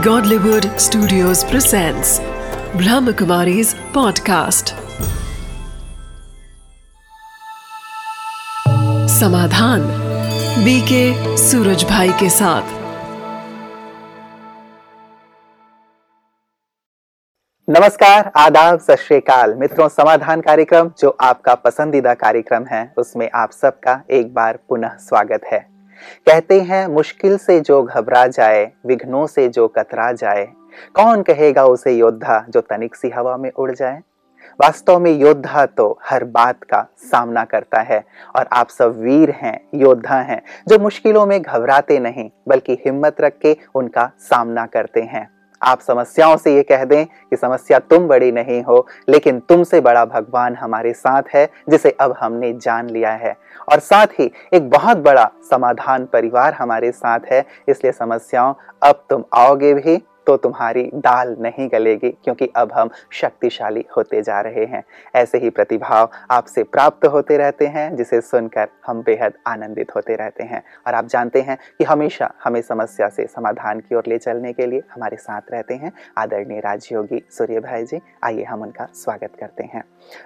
Godlywood Studios presents Brahmakumari's podcast. समाधान BK Suraj भाई के साथ। नमस्कार, आदाब, सत मित्रों, समाधान कार्यक्रम, जो आपका पसंदीदा कार्यक्रम है, उसमें आप सबका एक बार पुनः स्वागत है। कहते हैं, मुश्किल से जो घबरा जाए, विघ्नों से जो कतरा जाए, कौन कहेगा उसे योद्धा जो तनिक सी हवा में उड़ जाए? वास्तव में योद्धा तो हर बात का सामना करता है और आप सब वीर हैं, योद्धा हैं, जो मुश्किलों में घबराते नहीं, बल्कि हिम्मत रख के उनका सामना करते हैं। आप समस्याओं से ये कह दें कि समस्या तुम बड़ी नहीं हो, लेकिन तुमसे बड़ा भगवान हमारे साथ है, जिसे अब हमने जान लिया है। और साथ ही एक बहुत बड़ा समाधान परिवार हमारे साथ है, इसलिए समस्याओं अब तुम आओगे भी। तो तुम्हारी दाल नहीं गलेगी, क्योंकि अब हम शक्तिशाली होते जा रहे हैं। ऐसे ही प्रतिभाव आपसे प्राप्त होते रहते हैं, जिसे सुनकर हम बेहद आनंदित होते रहते हैं। और आप जानते हैं कि हमेशा हमें समस्या से समाधान की ओर ले चलने के लिए हमारे साथ रहते हैं आदरणीय राजयोगी सूर्य भाई जी। आइए हम उनका स्वागत करते हैं।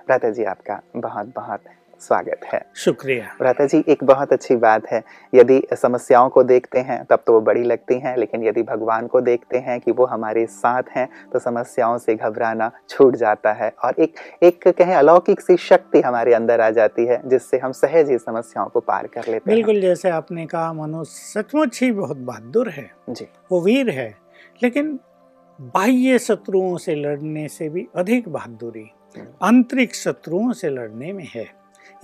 भ्राता जी, आपका बहुत बहुत स्वागत है। शुक्रिया। भ्राता जी एक बहुत अच्छी बात है। यदि समस्याओं को देखते हैं तब तो वो बड़ी लगती हैं लेकिन यदि भगवान को देखते हैं कि वो हमारे साथ हैं तो समस्याओं से घबराना छूट जाता है। और एक एक कहें अलौकिक सी शक्ति हमारे अंदर आ जाती है जिससे हम सहज ही समस्याओं को पार कर लेते हैं। बिल्कुल जैसे आपने कहा मनो सचमुच ही बहुत बहादुर है। जी। वो वीर है लेकिन बाह्य शत्रुओं से लड़ने से भी अधिक बहादुरी आंतरिक शत्रुओं से लड़ने में है।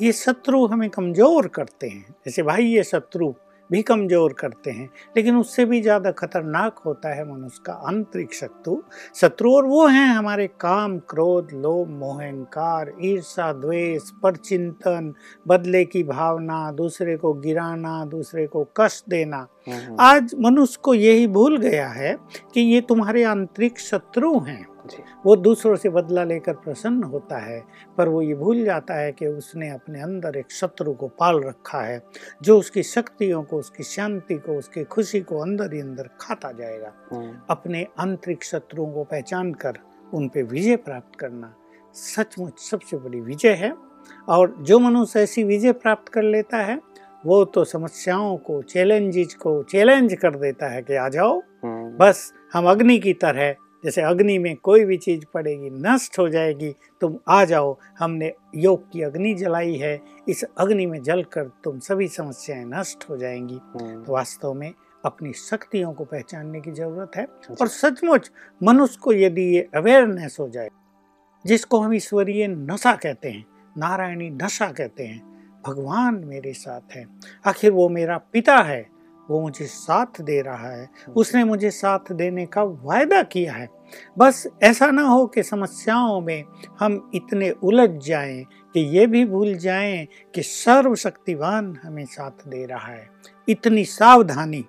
ये शत्रु हमें कमज़ोर करते हैं। जैसे भाई ये शत्रु भी कमज़ोर करते हैं लेकिन उससे भी ज़्यादा खतरनाक होता है मनुष्य का आंतरिक शत्रु। शत्रु और वो हैं हमारे काम क्रोध लोभ मोहंकार ईर्षा द्वेष पर चिंतन बदले की भावना दूसरे को गिराना दूसरे को कष्ट देना। आज मनुष्य को यही भूल गया है कि ये तुम्हारे आंतरिक शत्रु हैं। वो दूसरों से बदला लेकर प्रसन्न होता है पर वो ये भूल जाता है कि उसने अपने अंदर एक शत्रु को पाल रखा है जो उसकी शक्तियों को उसकी शांति को उसकी खुशी को अंदर ही अंदर खाता जाएगा। अपने आंतरिक शत्रुओं को पहचान कर उन पे विजय प्राप्त करना सचमुच सबसे बड़ी विजय है और जो मनुष्य ऐसी विजय प्राप्त कर लेता है वो तो समस्याओं को चैलेंजेस को चैलेंज कर देता है कि आ जाओ बस हम अग्नि की तरह जैसे अग्नि में कोई भी चीज़ पड़ेगी नष्ट हो जाएगी तुम आ जाओ। हमने योग की अग्नि जलाई है इस अग्नि में जलकर तुम सभी समस्याएँ नष्ट हो जाएँगी। तो वास्तव में अपनी शक्तियों को पहचानने की ज़रूरत है और सचमुच मनुष्य को यदि ये अवेयरनेस हो जाए जिसको हम ईश्वरीय नशा कहते हैं नारायणी नशा कहते हैं भगवान मेरे साथ है आखिर वो मेरा पिता है वो मुझे साथ दे रहा है। उसने मुझे साथ देने का वायदा किया है। बस ऐसा ना हो कि समस्याओं में हम इतने उलझ जाएँ कि ये भी भूल जाएँ कि सर्वशक्तिवान हमें साथ दे रहा है। इतनी सावधानी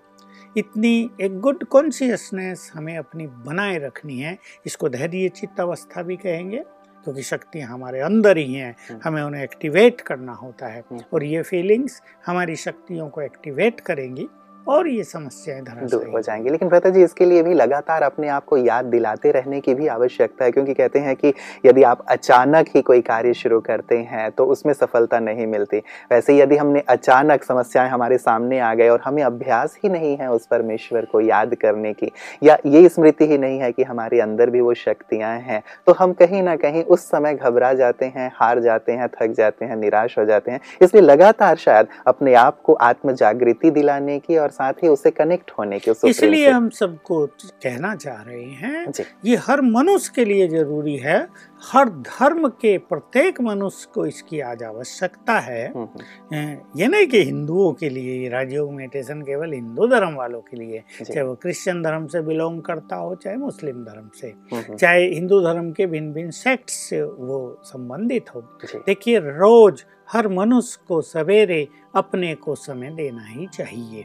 इतनी एक गुड कॉन्शियसनेस हमें अपनी बनाए रखनी है। इसको धैर्य चित्त अवस्था भी कहेंगे क्योंकि शक्तियाँ हमारे अंदर ही हैं। हमें उन्हें एक्टिवेट करना होता है। और ये फीलिंग्स हमारी शक्तियों को एक्टिवेट करेंगी। और ये समस्याएँ दूर हो जाएँगी। लेकिन भ्रता जी इसके लिए भी लगातार अपने आप को याद दिलाते रहने की भी आवश्यकता है क्योंकि कहते हैं कि यदि आप अचानक ही कोई कार्य शुरू करते हैं तो उसमें सफलता नहीं मिलती। वैसे यदि हमने अचानक समस्याएँ हमारे सामने आ गए और हमें अभ्यास ही नहीं है उस परमेश्वर को याद करने की या ये स्मृति ही नहीं है कि हमारे अंदर भी वो शक्तियाँ हैं तो हम कहीं ना कहीं उस समय घबरा जाते हैं हार जाते हैं थक जाते हैं निराश हो जाते हैं। इसलिए लगातार शायद अपने आप को आत्म जागृति दिलाने की और साथ ही उसे कनेक्ट होने के इसलिए हम सबको कहना चाह रहे हैं ये हर मनुष्य के लिए ज़रूरी है हर धर्म के प्रत्येक मनुष्य को इसकी आज आवश्यकता है। हम्म, हम्म। ये नहीं कि हिंदुओं के लिए राजयोग मेडिटेशन केवल हिंदू धर्म वालों के लिए चाहे वो क्रिश्चियन धर्म से बिलोंग करता हो चाहे मुस्लिम धर्म से हम्म, चाहे हिंदू धर्म के भिन्न भिन्न सेक्ट से वो संबंधित हो। देखिए रोज हर मनुष्य को सवेरे अपने को समय देना ही चाहिए।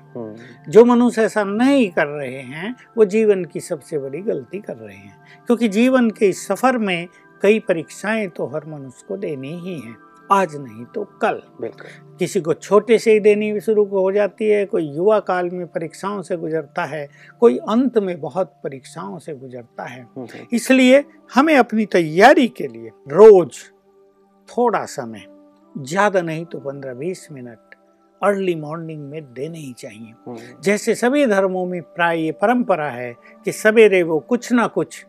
जो मनुष्य ऐसा नहीं कर रहे हैं वो जीवन की सबसे बड़ी गलती कर रहे हैं। क्योंकि जीवन के इस सफ़र में कई परीक्षाएँ तो हर मनुष्य को देनी ही हैं। आज नहीं तो कल। किसी को छोटे से ही देनी शुरू हो जाती है कोई युवा काल में परीक्षाओं से गुजरता है कोई अंत में बहुत परीक्षाओं से गुजरता है। हम्म, हम्म, इसलिए हमें अपनी तैयारी के लिए रोज थोड़ा समय ज़्यादा नहीं तो पंद्रह बीस मिनट अर्ली मॉर्निंग में देने ही चाहिए। हम्म, जैसे सभी धर्मों में प्राय ये परंपरा है कि सवेरे वो कुछ ना कुछ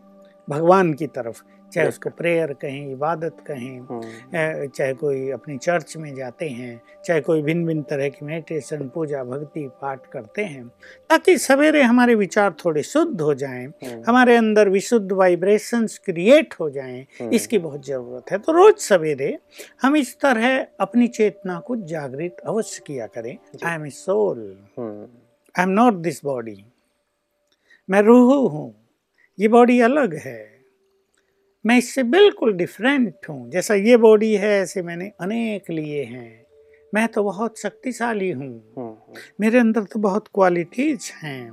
भगवान की तरफ़ चाहे उसको प्रेयर कहें इबादत कहें हम्म, चाहे कोई अपनी चर्च में जाते हैं चाहे कोई भिन्न भिन्न तरह की मेडिटेशन पूजा भक्ति पाठ करते हैं ताकि सवेरे हमारे विचार थोड़े शुद्ध हो जाएँ हम्म, हमारे अंदर विशुद्ध वाइब्रेशंस क्रिएट हो जाएँ हम्म, इसकी बहुत ज़रूरत है। तो रोज सवेरे हम इस तरह अपनी चेतना को जागृत अवश्य किया करें। I am a soul I am not this body मैं रूह हूँ। ये बॉडी अलग है। मैं इससे बिल्कुल डिफरेंट हूँ। जैसा ये बॉडी है ऐसे मैंने अनेक लिए हैं। मैं तो बहुत शक्तिशाली हूँ। हम्म, हम्म, मेरे अंदर तो बहुत क्वालिटीज हैं।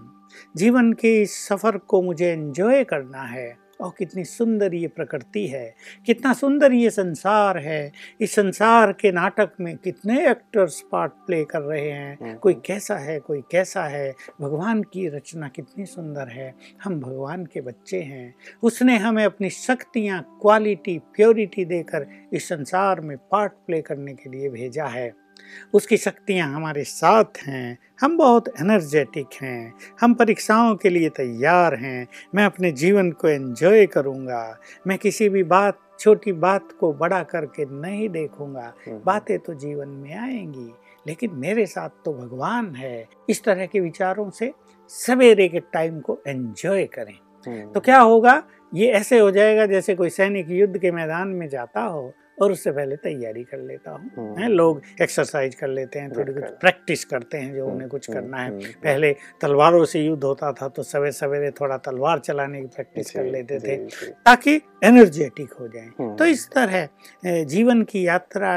जीवन के इस सफ़र को मुझे एंजॉय करना है। और कितनी सुंदर ये प्रकृति है कितना सुंदर ये संसार है। इस संसार के नाटक में कितने एक्टर्स पार्ट प्ले कर रहे हैं। हम्म, कोई कैसा है कोई कैसा है। भगवान की रचना कितनी सुंदर है। हम भगवान के बच्चे हैं। उसने हमें अपनी शक्तियाँ क्वालिटी प्योरिटी देकर इस संसार में पार्ट प्ले करने के लिए भेजा है। उसकी शक्तियाँ हमारे साथ हैं। हम बहुत एनर्जेटिक हैं। हम परीक्षाओं के लिए तैयार हैं। मैं अपने जीवन को एंजॉय करूँगा। मैं किसी भी बात छोटी बात को बड़ा करके नहीं देखूँगा। हम्म, बातें तो जीवन में आएँगी लेकिन मेरे साथ तो भगवान है। इस तरह के विचारों से सवेरे के टाइम को एंजॉय करें। हम्म, तो क्या होगा? ये ऐसे हो जाएगा जैसे कोई सैनिक युद्ध के मैदान में जाता हो और उससे पहले तैयारी कर लेता हूँ हम्म, हैं लोग एक्सरसाइज कर लेते हैं थोड़ी कुछ प्रैक्टिस करते हैं जो हम्म, उन्हें कुछ हम्म, करना है। हम्म, हम्म, पहले तलवारों से युद्ध होता था तो सवेरे सवेरे थोड़ा तलवार चलाने की प्रैक्टिस कर लेते थे ताकि एनर्जेटिक हो जाएँ। हम्म, तो इस तरह जीवन की यात्रा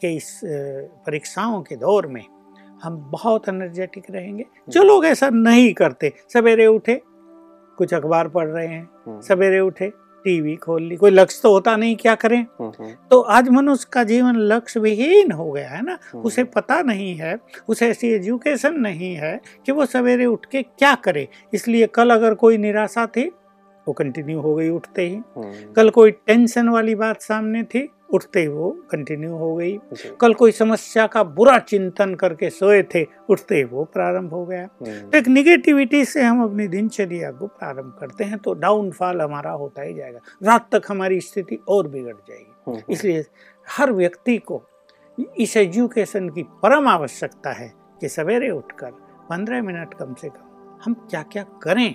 के इस परीक्षाओं के दौर में हम बहुत एनर्जेटिक रहेंगे। जो लोग ऐसा नहीं करते सवेरे उठे कुछ अखबार पढ़ रहे हैं हम्म, सवेरे उठे टीवी खोल ली कोई लक्ष्य तो होता नहीं क्या करें? हम्म, हम्म, तो आज मनुष्य का जीवन लक्ष्य विहीन हो गया है ना? हम्म, उसे पता नहीं है उसे ऐसी एजुकेशन नहीं है कि वो सवेरे उठ के क्या करे। इसलिए कल अगर कोई निराशा थी वो कंटिन्यू हो गई उठते ही। कल कोई टेंशन वाली बात सामने थी उठते ही वो कंटिन्यू हो गई। कल कोई समस्या का बुरा चिंतन करके सोए थे उठते ही वो प्रारंभ हो गया। हम्म, तो एक निगेटिविटी से हम अपनी दिनचर्या को प्रारंभ करते हैं तो डाउनफॉल हमारा होता ही जाएगा। रात तक हमारी स्थिति और बिगड़ जाएगी। हम्म, इसलिए हर व्यक्ति को इस एजुकेशन की परम आवश्यकता है कि सवेरे उठकर पंद्रह मिनट कम से कम हम क्या क्या करें?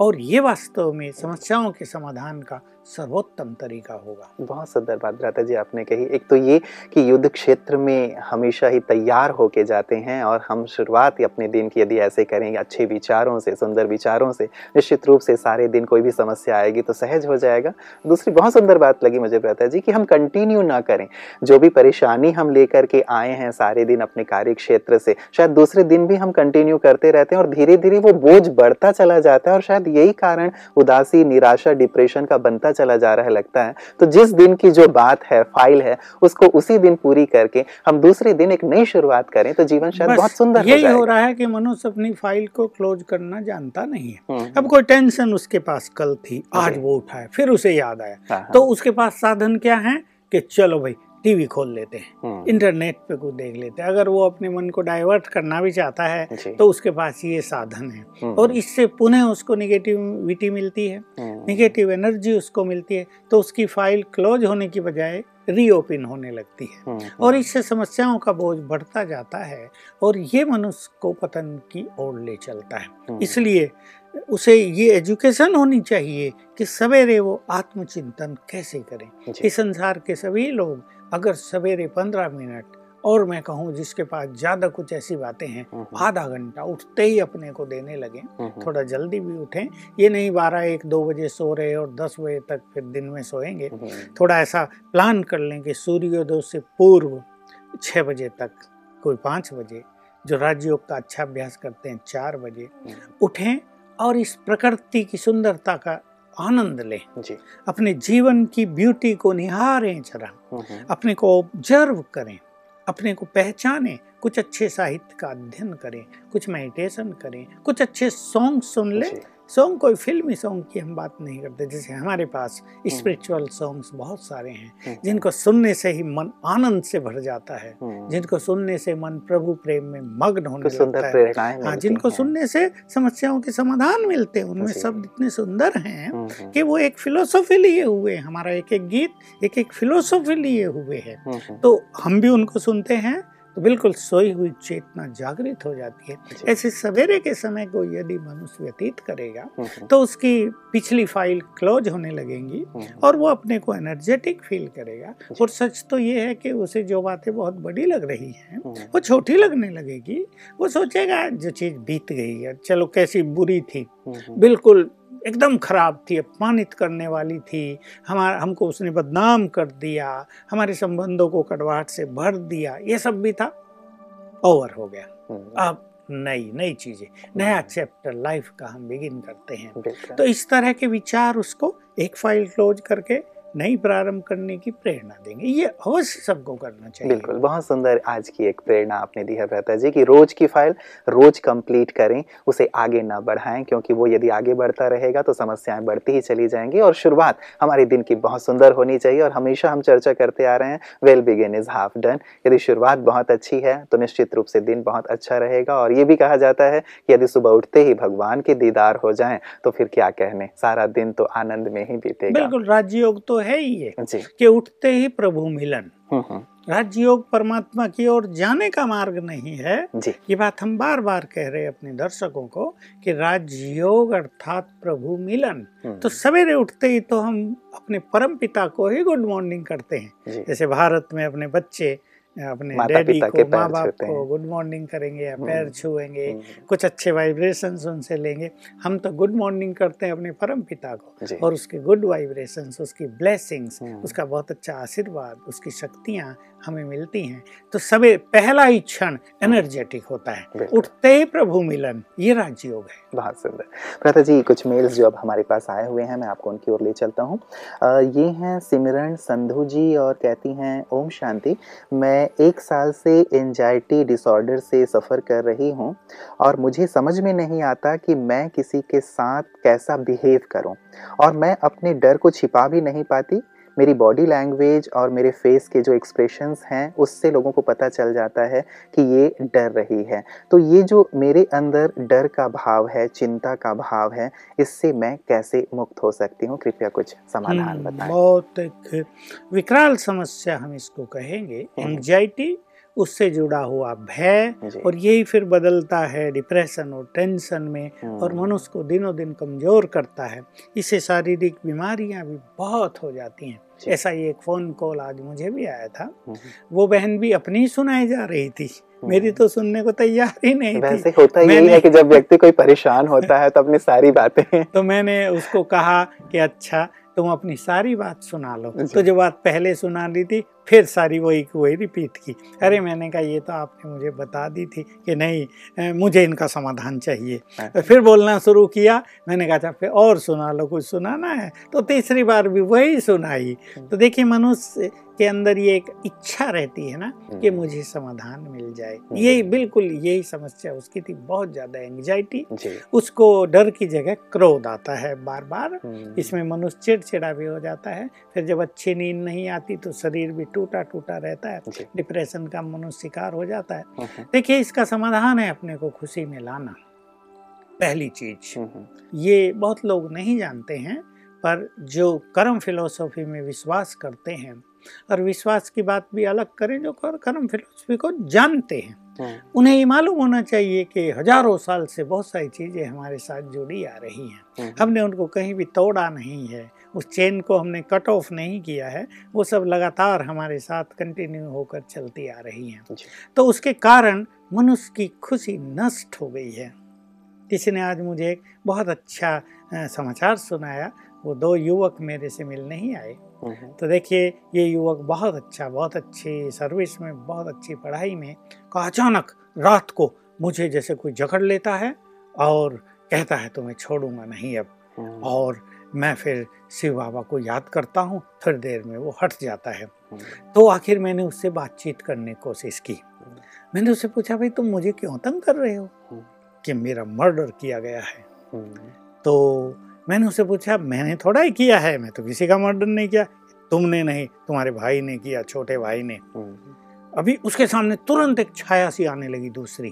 और ये वास्तव में समस्याओं के समाधान का सर्वोत्तम तरीका होगा। बहुत सुंदर बात भ्राता जी, आपने कही। एक तो ये कि युद्ध क्षेत्र में हमेशा ही तैयार होके जाते हैं और हम शुरुआत अपने दिन की यदि ऐसे करेंगे अच्छे विचारों से, सुंदर विचारों से, निश्चित रूप से सारे दिन कोई भी समस्या आएगी तो सहज हो जाएगा। दूसरी बहुत सुंदर बात लगी मुझे भ्राता जी, कि हम कंटिन्यू ना करें। जो भी परेशानी हम लेकर के आए हैं सारे दिन अपने कार्य क्षेत्र से, शायद दूसरे दिन भी हम कंटिन्यू करते रहते हैं और धीरे धीरे वो बोझ बढ़ता चला जाता है और शायद यही कारण उदासी, निराशा डिप्रेशन का बनता चला जा रहा है लगता है। तो जिस दिन की जो बात है फ़ाइल है उसको उसी दिन पूरी करके हम दूसरे दिन एक नई शुरुआत करें तो जीवन शायद बहुत सुंदर हो यही हो रहा है कि मनुष्य अपनी फ़ाइल को क्लोज करना जानता नहीं है। हम्म, अब कोई टेंशन उसके पास कल थी आज वो उठाए फिर उसे याद आया। हाँ, हाँ, तो उसके पास साधन क्या है कि चलो भाई टीवी खोल लेते हैं हम्म, इंटरनेट पे कुछ देख लेते हैं। अगर वो अपने मन को डाइवर्ट करना भी चाहता है तो उसके पास ये साधन है। हम्म, और इससे पुनः उसको निगेटिविटी मिलती है। हम्म, निगेटिव एनर्जी उसको मिलती है तो उसकी फ़ाइल क्लोज होने की बजाय रीओपन होने लगती है। हम्म, और इससे समस्याओं का बोझ बढ़ता जाता है और ये मनुष्य को पतन की ओर ले चलता है। हम्म, इसलिए उसे ये एजुकेशन होनी चाहिए कि सवेरे वो आत्मचिंतन कैसे करें। इस संसार के सभी लोग अगर सवेरे पंद्रह मिनट और मैं कहूँ जिसके पास ज़्यादा कुछ ऐसी बातें हैं हम्म, आधा घंटा उठते ही अपने को देने लगे। हम्म, थोड़ा जल्दी भी उठें। ये नहीं बारह एक दो बजे सो रहे और दस बजे तक फिर दिन में सोएँगे। हम्म, थोड़ा ऐसा प्लान कर लें कि सूर्योदय से पूर्व छः बजे तक कोई पाँच बजे जो राजयोग का अच्छा अभ्यास करते हैं चार बजे हम्म, उठें और इस प्रकृति की सुंदरता का आनंद लें। जी। अपने जीवन की ब्यूटी को निहारें जरा। हम्म, हम्म, अपने को ऑब्ज़र्व करें। अपने को पहचाने। कुछ अच्छे साहित्य का अध्ययन करें। कुछ मेडिटेशन करें। कुछ अच्छे सॉन्ग सुन लें। सॉन्ग कोई फिल्मी सॉन्ग की हम बात नहीं करते। जैसे हमारे पास स्पिरिचुअल सॉन्ग्स बहुत सारे हैं हम्म, जिनको सुनने से ही मन आनंद से भर जाता है हम्म, जिनको सुनने से मन प्रभु प्रेम में मग्न होने लगता है। हाँ जिनको। सुनने से समस्याओं के समाधान मिलते हैं उनमें शब्द इतने सुंदर हैं हम्म, हम्म, कि वो एक फिलोसॉफी लिए हुए हमारा एक एक गीत एक एक फिलोसॉफी लिए हुए है। हम्म, हम्म, तो हम भी उनको सुनते हैं तो बिल्कुल सोई हुई चेतना जागृत हो जाती है। ऐसे सवेरे के समय को यदि मनुष्य व्यतीत करेगा हम्म, हम्म, तो उसकी पिछली फ़ाइल क्लोज होने लगेंगी हम्म, और वो अपने को एनर्जेटिक फील करेगा। और सच तो ये है कि उसे जो बातें बहुत बड़ी लग रही हैं वो छोटी लगने लगेगी। वो सोचेगा जो चीज़ बीत गई है चलो कैसी बुरी थी। बिल्कुल एकदम खराब थी अपमानित करने वाली थी। हमारा हमको उसने बदनाम कर दिया हमारे संबंधों को कड़वाहट से भर दिया ये सब भी था। ओवर हो गया। हम्म, अब नई नई चीज़ें नया चैप्टर लाइफ का हम बिगिन करते हैं। तो इस तरह के विचार उसको एक फ़ाइल क्लोज करके नई प्रारंभ करने की प्रेरणा देंगे। ये अवश्य सबको करना चाहिए। बिल्कुल बहुत सुंदर आज की एक प्रेरणा आपने दी है भ्राता जी कि। रोज की फ़ाइल रोज कंप्लीट करें उसे आगे ना बढ़ाएँ क्योंकि वो यदि आगे बढ़ता रहेगा तो समस्याएँ बढ़ती ही चली जाएँगी और शुरुआत हमारे दिन की बहुत सुंदर होनी चाहिए और हमेशा हम चर्चा करते आ रहे हैं well begin is half done यदि शुरुआत बहुत अच्छी है तो निश्चित रूप से दिन बहुत अच्छा रहेगा और ये भी कहा जाता है कि यदि सुबह उठते ही भगवान के दीदार हो जाए तो फिर क्या कहने? सारा दिन तो आनंद में ही बीतेगा। बिल्कुल राजयोग तो है ही ये कि उठते ही प्रभु मिलन। हम्म, हम्म, राजयोग परमात्मा की ओर जाने का मार्ग नहीं है ये बात हम बार बार कह रहे हैं अपने दर्शकों को कि राजयोग अर्थात प्रभु मिलन। हम्म, तो सवेरे उठते ही तो हम अपने परम पिता को ही गुड मॉर्निंग करते हैं। जैसे भारत में अपने बच्चे अपने माता डैडी को माँ बाप को गुड मॉर्निंग करेंगे या हम्म। पैर छुएँगे हम्म, कुछ अच्छे वाइब्रेशन उनसे लेंगे हम तो गुड मॉर्निंग करते हैं अपने परम पिता को और उसके गुड वाइब्रेशन उसकी ब्लेसिंग्स हम्म। उसका बहुत अच्छा आशीर्वाद उसकी शक्तियाँ हमें मिलती हैं तो सबे पहला ही क्षण एनर्जेटिक होता है। उठते ही प्रभु मिलन ये राजयोग है। बहुत सुंदर। भ्राता जी कुछ मेल्स जो अब हमारे पास आए हुए हैं मैं आपको उनकी ओर ले चलता हूँ। ये हैं सिमरन संधू जी और कहती हैं ओम शांति मैं एक साल से एंजाइटी डिसऑर्डर से सफ़र कर रही हूँ और मुझे समझ में नहीं आता कि मैं किसी के साथ कैसा बिहेव करूँ और मैं अपने डर को छिपा भी नहीं पाती मेरी बॉडी लैंग्वेज और मेरे फेस के जो एक्सप्रेशंस हैं उससे लोगों को पता चल जाता है कि ये डर रही है। तो ये जो मेरे अंदर डर का भाव है चिंता का भाव है इससे मैं कैसे मुक्त हो सकती हूँ? कृपया कुछ समाधान हम्म, बताएँ। बहुत एक विकराल समस्या हम इसको कहेंगे एंगजाइटी एंजाइटी उससे जुड़ा हुआ भय और यही फिर बदलता है डिप्रेशन और टेंशन में हम्म, और मनुष्य को दिनों दिन कमज़ोर करता है। इससे शारीरिक बीमारियाँ भी बहुत हो जाती हैं। ऐसा ही एक फ़ोन कॉल आज मुझे भी आया था। हम्म, वो बहन भी अपनी ही सुनाई जा रही थी। मेरी तो सुनने को तैयार ही नहीं थी। वैसे होता यही है कि जब व्यक्ति कोई परेशान होता है तो अपनी सारी बातें तो मैंने उसको कहा कि अच्छा तुम अपनी सारी बात सुना लो। तो जो बात पहले सुना दी थी फिर सारी वही की वही रिपीट की। अरे मैंने कहा ये तो आपने मुझे बता दी थी कि नहीं मुझे इनका समाधान चाहिए। हाँ। तो फिर बोलना शुरू किया। मैंने कहा अच्छा फिर और सुना लो कुछ सुनाना है? तो तीसरी बार भी वही सुनाई। तो देखिए मनुष्य के अंदर ये एक इच्छा रहती है ना कि मुझे समाधान मिल जाए। यही बिल्कुल यही समस्या उसकी थी बहुत ज़्यादा एंग्जाइटी उसको डर की जगह क्रोध आता है बार बार हम्म, इसमें मनुष्य चिड़चिड़ा भी हो जाता है। फिर जब अच्छी नींद नहीं आती तो शरीर भी टूटा टूटा रहता है डिप्रेशन का मनुष्य शिकार हो जाता है। हम्म, देखिए इसका समाधान है अपने को खुशी में लाना। पहली चीज़ हम्म, हम्म, ये बहुत लोग नहीं जानते हैं पर जो कर्म फिलोसॉफी में विश्वास करते हैं और विश्वास की बात भी अलग करें जो कर- कर्म फिलोसफी को जानते हैं हम्म, उन्हें ये मालूम होना चाहिए कि हज़ारों साल से बहुत सारी चीज़ें हमारे साथ जुड़ी आ रही हैं। हम्म, हमने उनको कहीं भी तोड़ा नहीं है उस चेन को हमने कट ऑफ़ नहीं किया है वो सब लगातार हमारे साथ कंटिन्यू होकर चलती आ रही हैं। तो उसके कारण मनुष्य की खुशी नष्ट हो गई है। किसी ने आज मुझे एक बहुत अच्छा समाचार सुनाया वो दो युवक मेरे से मिलने ही आए। हम्म, तो देखिए ये युवक बहुत अच्छा बहुत अच्छी सर्विस में बहुत अच्छी पढ़ाई में का अचानक रात को मुझे जैसे कोई जकड़ लेता है और कहता है तो मैं छोड़ूँगा नहीं अब। हम्म, और मैं फिर शिव बाबा को याद करता हूँ थोड़ी देर में वो हट जाता है। हम्म, तो आखिर मैंने उससे बातचीत करने की कोशिश की। मैंने उससे पूछा भाई तुम मुझे क्यों तंग कर रहे हो? हम्म। कि मेरा मर्डर किया गया है। हम्म, तो मैंने उससे पूछा मैंने थोड़ा ही किया है मैं तो किसी का मर्डर नहीं किया। तुमने नहीं तुम्हारे भाई ने किया छोटे भाई ने। अभी उसके सामने तुरंत एक छाया सी आने लगी दूसरी।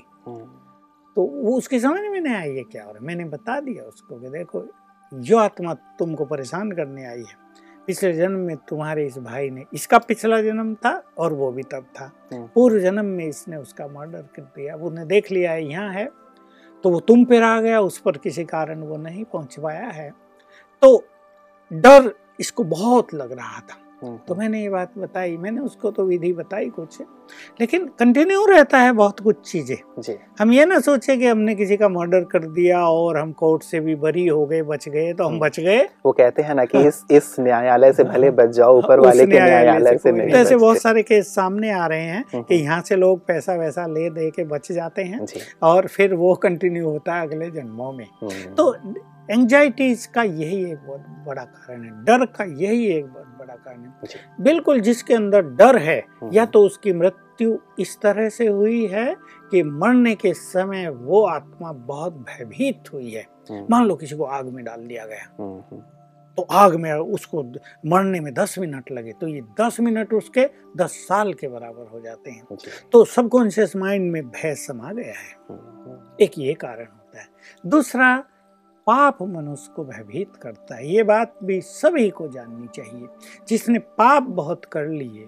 तो वो उसके समझ में नहीं आई ये क्या हो रहा है? मैंने बता दिया उसको कि देखो जो आत्मा तुमको परेशान करने आई है पिछले जन्म में तुम्हारे इस भाई ने इसका पिछला जन्म था और वो भी तब था। हम्म। पूर्व जन्म में इसने उसका मर्डर कर दिया उन्हें देख लिया है यहाँ है तो वो तुम पर आ गया उस पर किसी कारण वो नहीं पहुँच पाया है। तो डर इसको बहुत लग रहा था। तो मैंने ये बात बताई मैंने उसको तो विधि बताई कुछ। लेकिन कंटिन्यू रहता है बहुत कुछ चीज़ें। जी। हम ये ना सोचे कि हमने किसी का मर्डर कर दिया और हम कोर्ट से भी बरी हो गए बच गए तो हम हम्म। बच गए। वो कहते हैं ना कि इस इस न्यायालय से भले बच जाओ ऊपर वाले के न्यायालय से नहीं। ऐसे बहुत सारे केस सामने आ रहे हैं कि यहाँ से लोग पैसा वैसा ले दे के बच जाते हैं और फिर वो कंटिन्यू होता है अगले जन्मों में। हम्म, तो एंजाइटीज का यही एक बहुत बड़ा कारण है। डर का यही एक बहुत बड़ा कारण है। बिल्कुल जिसके अंदर डर है हम्म, या तो उसकी मृत्यु इस तरह से हुई है कि मरने के समय वो आत्मा बहुत भयभीत हुई है। हम्म, मान लो किसी को आग में डाल दिया गया। हम्म, तो आग में उसको मरने में दस मिनट लगे तो ये दस मिनट उसके दस साल के बराबर हो जाते हैं। तो सबकॉन्शियस माइंड में भय समा गया है। एक ये कारण होता है। दूसरा पाप मनुष्य को भयभीत करता है। ये बात भी सभी को जाननी चाहिए। जिसने पाप बहुत कर लिए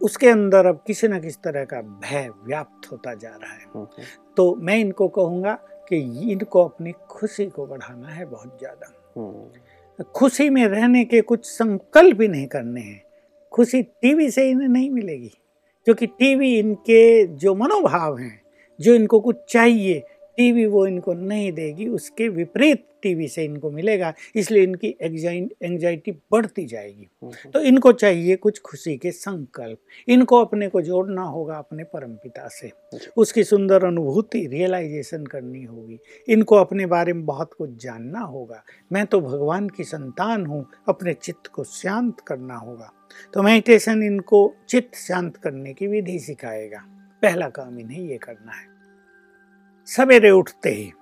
उसके अंदर अब किसी न किसी तरह का भय व्याप्त होता जा रहा है। तो मैं इनको कहूँगा कि इनको अपनी खुशी को बढ़ाना है बहुत ज़्यादा। हम्म, खुशी में रहने के कुछ संकल्प ही नहीं करने हैं। खुशी टीवी से इन्हें नहीं मिलेगी क्योंकि टीवी इनके जो मनोभाव हैं जो इनको कुछ चाहिए टीवी वो इनको नहीं देगी उसके विपरीत टीवी से इनको मिलेगा इसलिए इनकी एंजाइटी बढ़ती जाएगी। हम्म, तो इनको चाहिए कुछ खुशी के संकल्प। इनको अपने को जोड़ना होगा अपने परमपिता से। उसकी सुंदर अनुभूति रियलाइजेशन करनी होगी। इनको अपने बारे में बहुत कुछ जानना होगा। मैं तो भगवान की संतान हूँ अपने चित्त को शांत करना होगा। तो मेडिटेशन इनको चित्त शांत करने की विधि सिखाएगा। पहला काम इन्हें ये करना है। सवेरे उठते ही।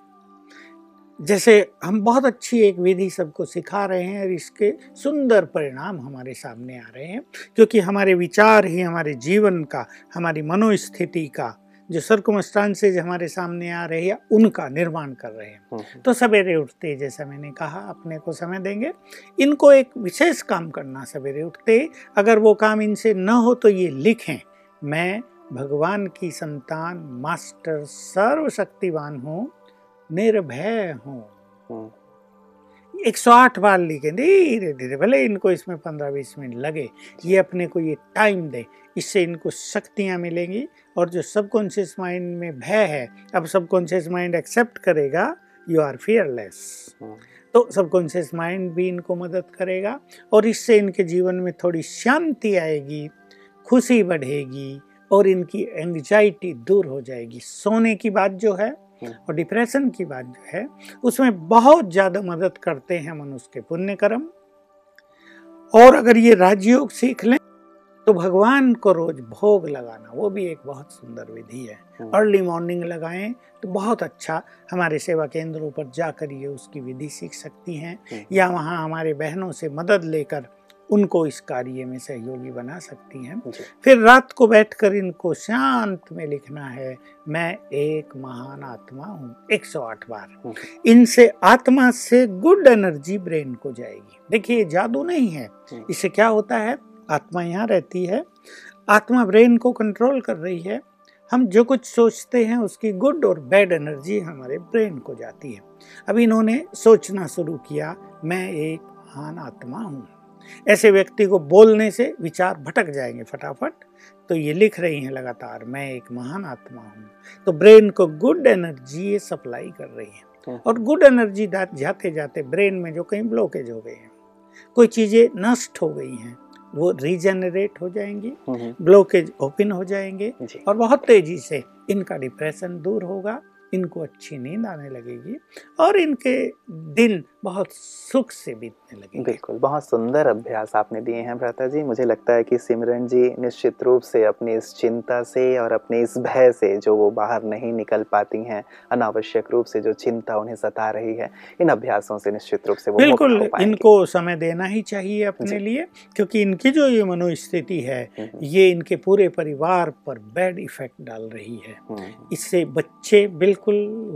जैसे हम बहुत अच्छी एक विधि सबको सिखा रहे हैं और इसके सुंदर परिणाम हमारे सामने आ रहे हैं क्योंकि हमारे विचार ही हमारे जीवन का हमारी मनोस्थिति का जो सर्कमस्टांसेज हमारे सामने आ रहे हैं उनका निर्माण कर रहे हैं। हम्म, तो सवेरे उठते ही जैसा मैंने कहा अपने को समय देंगे। इनको एक विशेष काम करना सवेरे उठते अगर वो काम इनसे न हो तो ये लिखें मैं भगवान की संतान मास्टर सर्वशक्तिवान हो निर्भय हो। एक सौ आठ बार लिखे धीरे धीरे भले इनको इसमें 15-20 मिनट लगे ये अपने को ये टाइम दे इससे इनको शक्तियाँ मिलेंगी और जो सबकॉन्शियस माइंड में भय है अब सबकॉन्शियस माइंड एक्सेप्ट करेगा यू आर फियरलेस हम्म, तो सबकॉन्शियस माइंड भी इनको मदद करेगा और इससे इनके जीवन में थोड़ी शांति आएगी खुशी बढ़ेगी और इनकी एंग्जाइटी दूर हो जाएगी सोने की बात जो है हम्म। और डिप्रेशन की बात जो है उसमें बहुत ज़्यादा मदद करते हैं मनुष्य के पुण्य कर्म और अगर ये राजयोग सीख लें तो भगवान को रोज भोग लगाना वो भी एक बहुत सुंदर विधि है हम्म, अर्ली मॉर्निंग लगाएँ तो बहुत अच्छा हमारे सेवा केंद्रों पर जाकर ये उसकी विधि सीख सकती हैं हम्म। या वहाँ हमारे बहनों से मदद लेकर उनको इस कार्य में सहयोगी बना सकती हैं। फिर रात को बैठकर इनको शांत में लिखना है मैं एक महान आत्मा हूँ। 108 बार। इनसे आत्मा से गुड एनर्जी ब्रेन को जाएगी। देखिए ये जादू नहीं है। इससे क्या होता है? आत्मा यहाँ रहती है। आत्मा ब्रेन को कंट्रोल कर रही है। हम जो कुछ सोचते हैं उसकी गुड और बैड एनर्जी हमारे ब्रेन को जाती है। अब इन्होंने सोचना शुरू किया मैं एक महान आत्मा हूँ। ऐसे व्यक्ति को बोलने से विचार भटक जाएँगे फटाफट। तो ये लिख रही हैं लगातार मैं एक महान आत्मा हूँ। तो ब्रेन को गुड एनर्जी ये सप्लाई कर रही है। हम्म। और गुड एनर्जी जाते जाते ब्रेन में जो कहीं ब्लॉकेज हो गए हैं कोई चीज़ें नष्ट हो गई हैं वो रीजनरेट हो जाएँगी ब्लॉकेज ओपन हो जाएँगे और बहुत तेज़ी से इनका डिप्रेशन दूर होगा इनको अच्छी नींद आने लगेगी और इनके दिन बहुत सुख से बीतने लगे बिल्कुल बहुत सुंदर अभ्यास आपने दिए हैं भ्राता जी। मुझे लगता है कि सिमरन जी निश्चित रूप से अपनी इस चिंता से और अपने इस भय से जो वो बाहर नहीं निकल पाती हैं अनावश्यक रूप से जो चिंता उन्हें सता रही है इन अभ्यासों से निश्चित रूप से वो बिल्कुल इनको समय देना ही चाहिए अपने लिए क्योंकि इनकी जो ये मनोस्थिति है हम्म, हम्म। ये इनके पूरे परिवार पर बैड इफ़ेक्ट डाल रही है। हम्म, इससे बच्चे बिल्कुल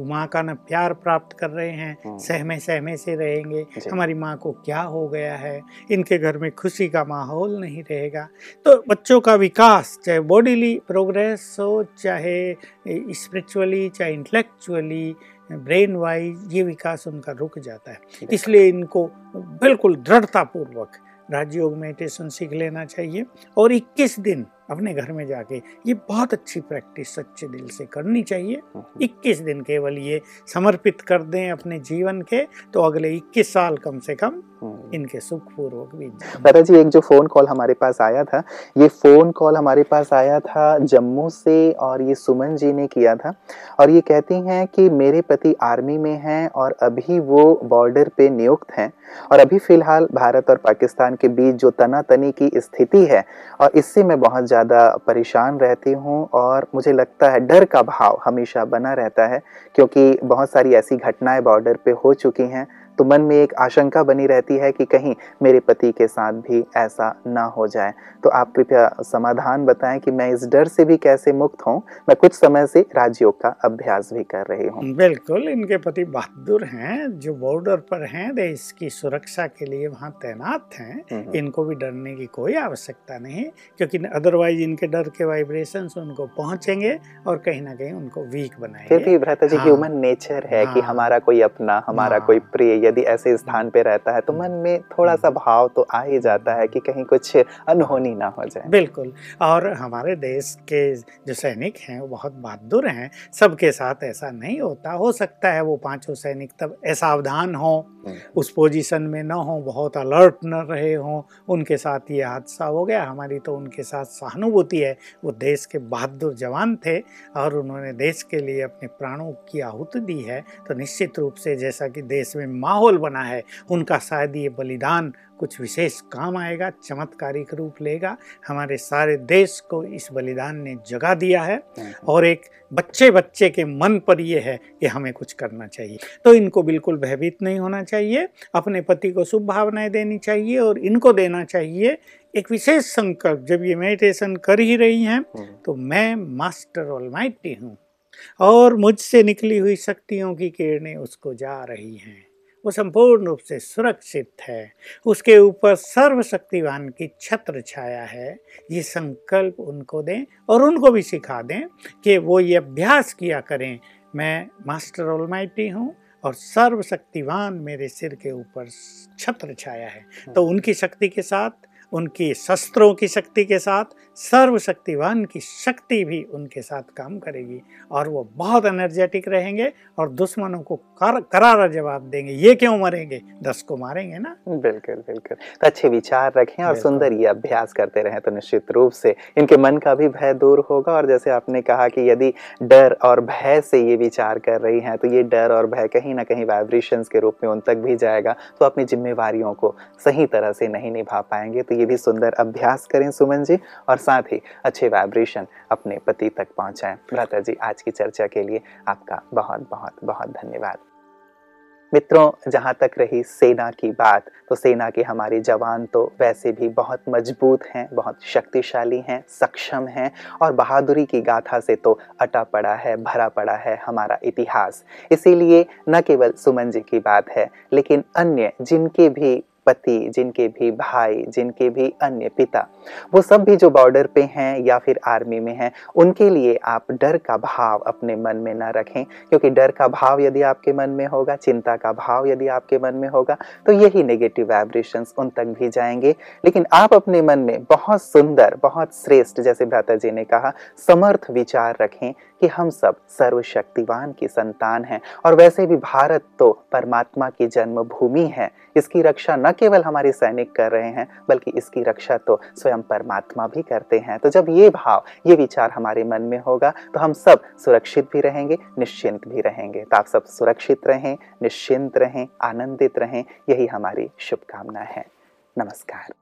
माँ का न प्यार प्राप्त कर रहे हैं सहमे सहमे से रहेंगे। हमारी माँ को क्या हो गया है? इनके घर में खुशी का माहौल नहीं रहेगा। तो बच्चों का विकास चाहे बॉडीली प्रोग्रेस हो चाहे स्पिरिचुअली चाहे इंटेलेक्चुअली ब्रेन वाइज ये विकास उनका रुक जाता है। इसलिए इनको बिल्कुल दृढ़ता पूर्वक राजयोग मेडिटेशन सीख लेना चाहिए और 21 दिन अपने घर में जाके ये बहुत अच्छी प्रैक्टिस सच्चे दिल से करनी चाहिए। 21 दिन केवल ये समर्पित कर दें अपने जीवन के तो अगले 21 साल कम से कम हम्म। इनके सुख पूर्वक भी दादा जी एक जो फ़ोन कॉल हमारे पास आया था ये फ़ोन कॉल हमारे पास आया था जम्मू से और ये सुमन जी ने किया था और ये कहती हैं कि मेरे पति आर्मी में हैं और अभी वो बॉर्डर पे नियुक्त हैं और अभी फ़िलहाल भारत और पाकिस्तान के बीच जो तनातनी की स्थिति है और इससे मैं बहुत ज़्यादा परेशान रहती हूँ और मुझे लगता है डर का भाव हमेशा बना रहता है, क्योंकि बहुत सारी ऐसी घटनाएँ बॉर्डर पे हो चुकी हैं तो मन में एक आशंका बनी रहती है कि कहीं मेरे पति के साथ भी ऐसा ना हो जाए तो आप कृपया समाधान बताएँ कि मैं इस डर से भी कैसे मुक्त हूँ मैं कुछ समय से राजयोग का अभ्यास भी कर रही हूँ बिल्कुल इनके पति बहादुर हैं जो बॉर्डर पर हैं देश की सुरक्षा के लिए वहाँ तैनात हैं हम्म। इनको भी डरने की कोई आवश्यकता नहीं क्योंकि अदरवाइज़ इनके डर के वाइब्रेशन उनको पहुँचेंगे और कहीं ना कहीं उनको वीक बनाएँगे भ्राता जी ह्यूमन हाँ। नेचर है कि हाँ। हमारा कोई अपना हमारा कोई हाँ। प्रिय यदि ऐसे स्थान पे रहता है तो मन में थोड़ा सा भाव तो आ ही जाता है कि कहीं कुछ अनहोनी ना हो जाए। बिल्कुल और हमारे देश के जो सैनिक हैं वो बहुत बहादुर हैं सबके साथ ऐसा नहीं होता। हो सकता है वो पाँचों सैनिक तब असावधान हो हम्म। उस पोजीशन में न हो बहुत अलर्ट न रहे हों उनके साथ ये हादसा हो गया। हमारी तो उनके साथ सहानुभूति है। वो देश के बहादुर जवान थे और उन्होंने देश के लिए अपने प्राणों की आहुति दी है। तो निश्चित रूप से जैसा कि देश में माहौल बना है। उनका शायद ये बलिदान कुछ विशेष काम आएगा चमत्कारिक रूप लेगा। हमारे सारे देश को इस बलिदान ने जगा दिया है हम्म। और एक बच्चे बच्चे के मन पर यह है कि हमें कुछ करना चाहिए। तो इनको बिल्कुल भयभीत नहीं होना चाहिए अपने पति को शुभ भावनाएँ देनी चाहिए और इनको देना चाहिए एक विशेष संकल्प। जब ये मेडिटेशन कर ही रही हैं हम्म। तो मैं मास्टर ऑलमाइटी हूँ और मुझसे निकली हुई शक्तियों की किरणें उसको जा रही हैं। वो संपूर्ण रूप से सुरक्षित है। उसके ऊपर सर्वशक्तिवान की छत्र छाया है। ये संकल्प उनको दें और उनको भी सिखा दें कि वो ये अभ्यास किया करें। मैं मास्टर ऑलमाइटी हूँ और सर्वशक्तिवान मेरे सिर के ऊपर छत्र छाया है। तो उनकी शक्ति के साथ उनकी शस्त्रों की शक्ति के साथ सर्वशक्तिवान की शक्ति भी उनके साथ काम करेगी और वो बहुत एनर्जेटिक रहेंगे और दुश्मनों को कर, करारा जवाब देंगे। ये क्यों मरेंगे? दस को मारेंगे ना। बिल्कुल बिल्कुल। तो अच्छे विचार रखें और सुंदर ये अभ्यास करते रहें तो निश्चित रूप से इनके मन का भी भय दूर होगा और जैसे आपने कहा कि यदि डर और भय से ये विचार कर रही हैं तो ये डर और भय कहीं ना कहीं वाइब्रेशन के रूप में उन तक भी जाएगा तो अपनी जिम्मेवारियों को सही तरह से नहीं निभा पाएँगे। तो ये भी सुंदर अभ्यास करें सुमन जी और साथ ही अच्छे वाइब्रेशन अपने पति तक पहुंचाएँ। भ्राता जी, आज की चर्चा के लिए आपका बहुत बहुत बहुत धन्यवाद। मित्रों, जहाँ तक रही सेना की बात तो सेना के हमारे जवान तो वैसे भी बहुत मज़बूत हैं, बहुत शक्तिशाली हैं, सक्षम हैं, और बहादुरी की गाथा से तो अटा पड़ा है, भरा पड़ा है हमारा इतिहास। इसीलिए न केवल सुमन जी की बात है, लेकिन अन्य जिनके भी पति, जिनके भी भाई, जिनके भी अन्य पिता, वो सब भी जो बॉर्डर पे हैं या फिर आर्मी में हैं, उनके लिए आप डर का भाव अपने मन में ना रखें। क्योंकि डर का भाव यदि आपके मन में होगा, चिंता का भाव यदि आपके मन में होगा तो यही नेगेटिव वाइब्रेशंस उन तक भी जाएँगे। लेकिन आप अपने मन में बहुत सुंदर, बहुत श्रेष्ठ, जैसे भ्राता जी ने कहा, समर्थ विचार रखें। कि हम सब सर्वशक्तिवान की संतान हैं। और वैसे भी भारत तो परमात्मा की जन्मभूमि है। इसकी रक्षा न केवल हमारे सैनिक कर रहे हैं, बल्कि इसकी रक्षा तो स्वयं परमात्मा भी करते हैं। तो जब ये भाव, ये विचार हमारे मन में होगा तो हम सब सुरक्षित भी रहेंगे, निश्चिंत भी रहेंगे। तो आप सब सुरक्षित रहें, निश्चिंत रहें, आनंदित रहें। यही हमारी शुभकामना है। नमस्कार।